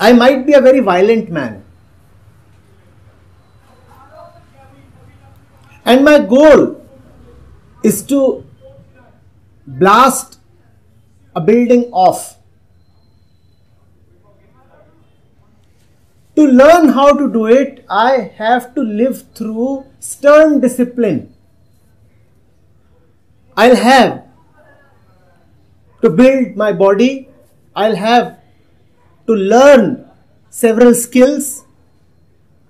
I might be a very violent man. And my goal is to blast a building off. To learn how to do it, I have to live through stern discipline. I'll have to build my body, I'll have to learn several skills.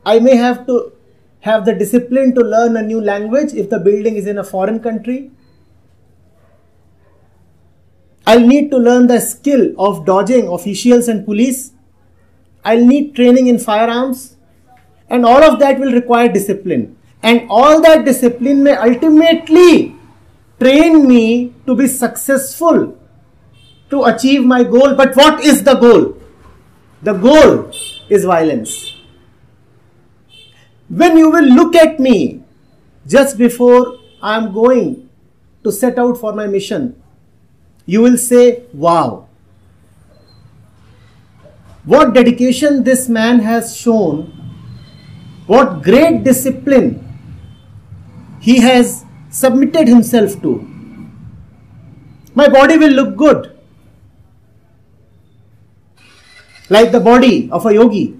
I may have to have the discipline to learn a new language if the building is in a foreign country. I'll need to learn the skill of dodging officials and police. I'll need training in firearms. And all of that will require discipline. And all that discipline may ultimately train me to be successful to achieve my goal. But what is the goal? The goal is violence. When you will look at me just before I am going to set out for my mission, you will say, Wow, what dedication this man has shown, what great discipline he has submitted himself to. My body will look good, like the body of a yogi.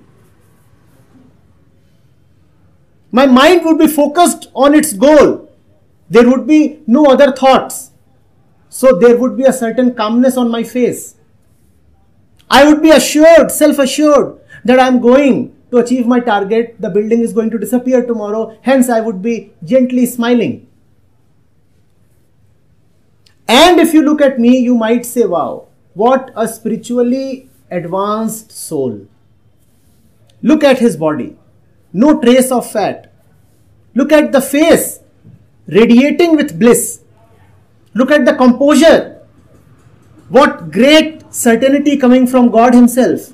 My mind would be focused on its goal. There would be no other thoughts. So there would be a certain calmness on my face. I would be assured, self assured, that I am going to achieve my target. The building is going to disappear tomorrow. Hence, I would be gently smiling. And if you look at me, you might say, wow, what a spiritually advanced soul. Look at his body. No trace of fat. Look at the face radiating with bliss. Look at the composure. What great certainty coming from God Himself.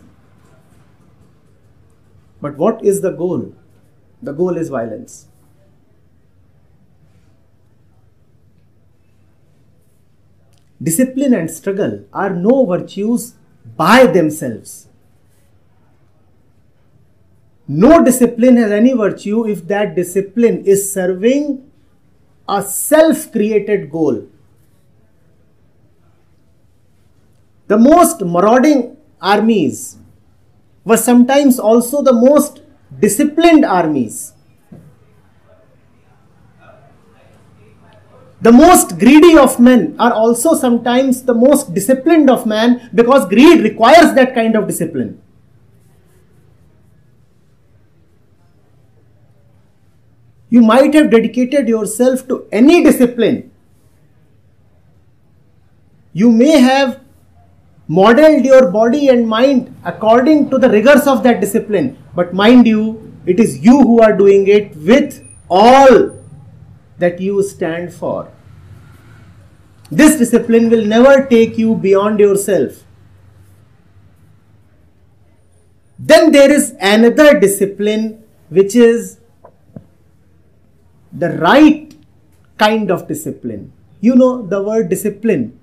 But what is the goal? The goal is violence. Discipline and struggle are no virtues by themselves. No discipline has any virtue if that discipline is serving a self created goal. The most marauding armies were sometimes also the most disciplined armies. The most greedy of men are also sometimes the most disciplined of man because greed requires that kind of discipline. You might have dedicated yourself to any discipline. You may have modeled your body and mind according to the rigors of that discipline. But mind you, it is you who are doing it with all that you stand for. This discipline will never take you beyond yourself. Then there is another discipline which is the right kind of discipline. You know, the word discipline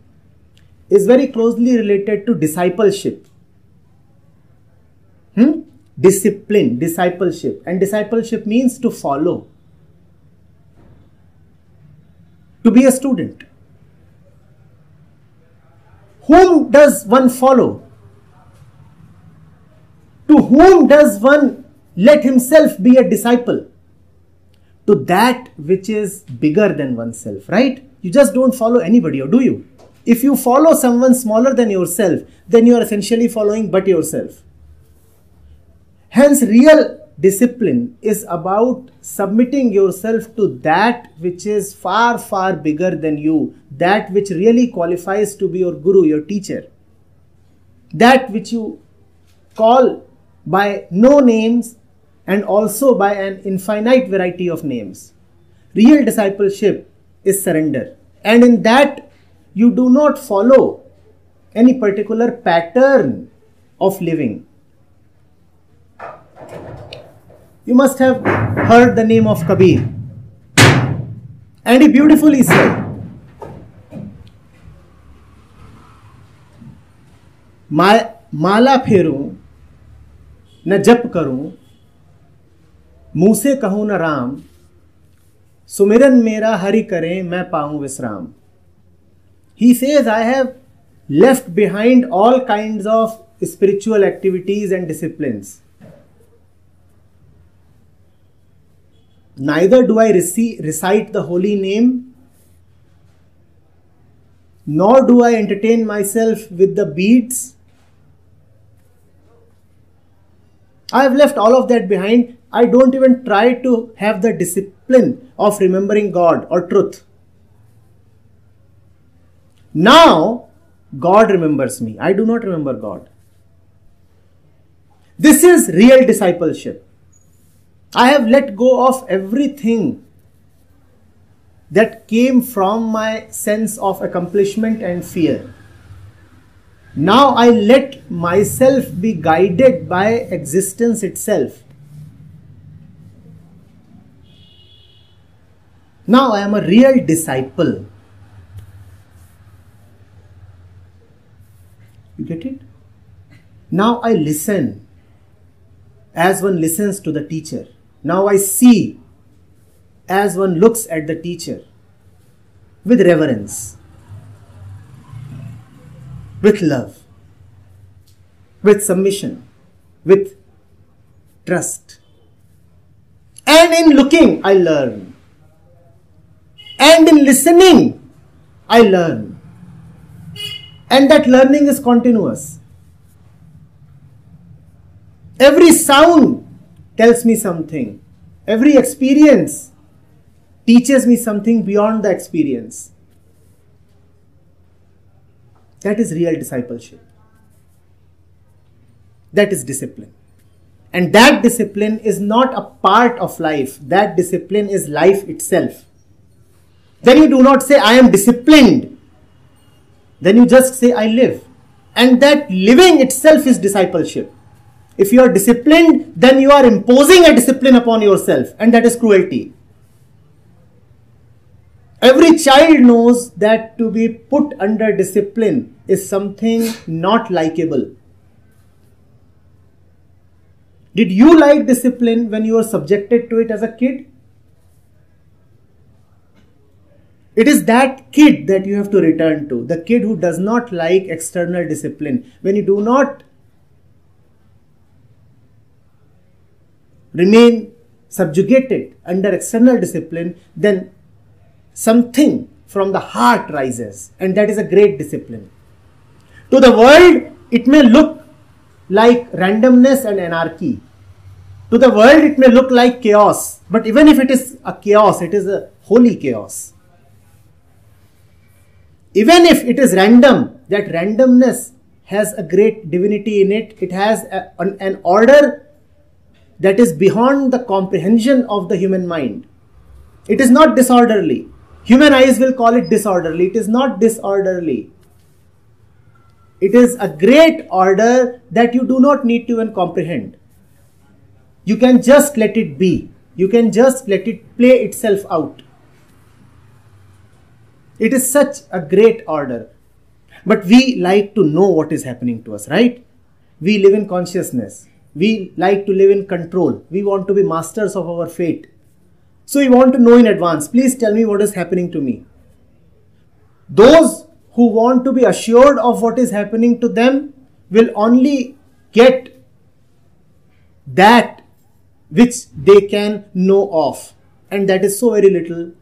is very closely related to discipleship. Hmm? Discipline, discipleship. And discipleship means to follow, to be a student. Whom does one follow? To whom does one let himself be a disciple? To that which is bigger than oneself, right? You just don't follow anybody, or do you? If you follow someone smaller than yourself, then you are essentially following but yourself. Hence, real discipline is about submitting yourself to that which is far, far bigger than you, that which really qualifies to be your guru, your teacher, that which you call by no names and also by an infinite variety of names. Real discipleship is surrender. And in that you do not follow any particular pattern of living. You must have heard the name of Kabir. And he beautifully said, My mala pheru न जप करूं मुंह से कहूं न राम सुमिरन मेरा हरि करें मैं पाऊं विश्राम he says I have left behind all kind of spiritual activities and disciplines neither do i receive, recite the holy name nor do i entertain myself with the beads i have left all of that behind I don't even try to have the discipline of remembering God or truth. Now, God remembers me. I do not remember God. This is real discipleship. I have let go of everything that came from my sense of accomplishment and fear. Now I let myself be guided by existence itself. Now I am a real disciple. You get it? Now I listen as one listens to the teacher. Now I see as one looks at the teacher with reverence, with love, with submission, with trust. And in looking, I learn. And in listening, I learn. And that learning is continuous. Every sound tells me something. Every experience teaches me something beyond the experience. That is real discipleship. That is discipline. And that discipline is not a part of life, that discipline is life itself. Then you do not say, I am disciplined. Then you just say, I live. And that living itself is discipleship. If you are disciplined, then you are imposing a discipline upon yourself, and that is cruelty. Every child knows that to be put under discipline is something not likable. Did you like discipline when you were subjected to it as a kid? It is that kid that you have to return to, the kid who does not like external discipline. When you do not remain subjugated under external discipline, then something from the heart rises, and that is a great discipline. To the world, it may look like randomness and anarchy. To the world, it may look like chaos, but even if it is a chaos, it is a holy chaos even if it is random, that randomness has a great divinity in it. It has a, an, an order that is beyond the comprehension of the human mind. It is not disorderly. Human eyes will call it disorderly. It is not disorderly. It is a great order that you do not need to even comprehend. You can just let it be. You can just let it play itself out. It is such a great order. But we like to know what is happening to us, right? We live in consciousness. We like to live in control. We want to be masters of our fate. So we want to know in advance. Please tell me what is happening to me. Those who want to be assured of what is happening to them will only get that which they can know of. And that is so very little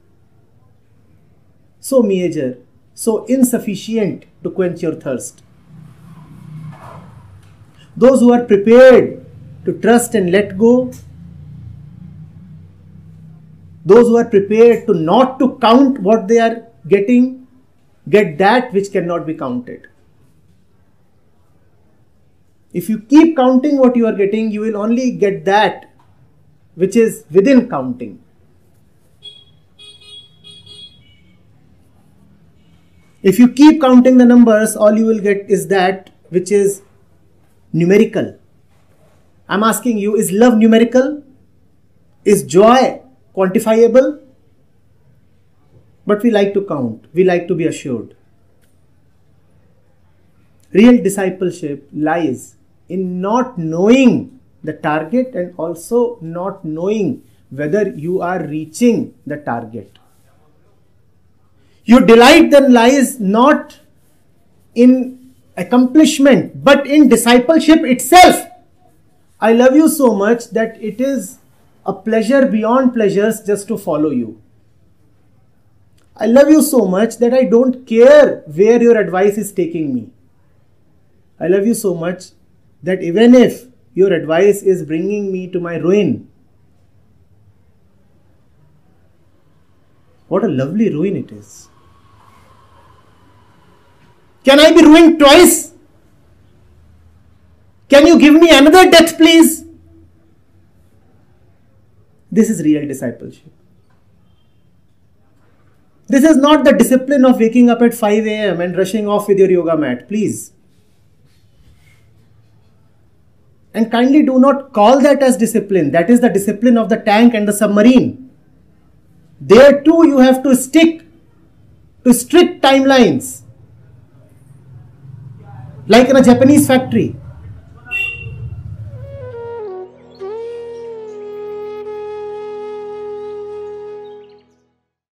so major, so insufficient to quench your thirst. Those who are prepared to trust and let go, those who are prepared to not to count what they are getting, get that which cannot be counted. If you keep counting what you are getting, you will only get that which is within counting. If you keep counting the numbers, all you will get is that which is numerical. I'm asking you, is love numerical? Is joy quantifiable? But we like to count, we like to be assured. Real discipleship lies in not knowing the target and also not knowing whether you are reaching the target. Your delight then lies not in accomplishment but in discipleship itself. I love you so much that it is a pleasure beyond pleasures just to follow you. I love you so much that I don't care where your advice is taking me. I love you so much that even if your advice is bringing me to my ruin, what a lovely ruin it is. Can I be ruined twice? Can you give me another death, please? This is real discipleship. This is not the discipline of waking up at 5 a.m. and rushing off with your yoga mat, please. And kindly do not call that as discipline. That is the discipline of the tank and the submarine. There too, you have to stick to strict timelines. Like in a Japanese factory.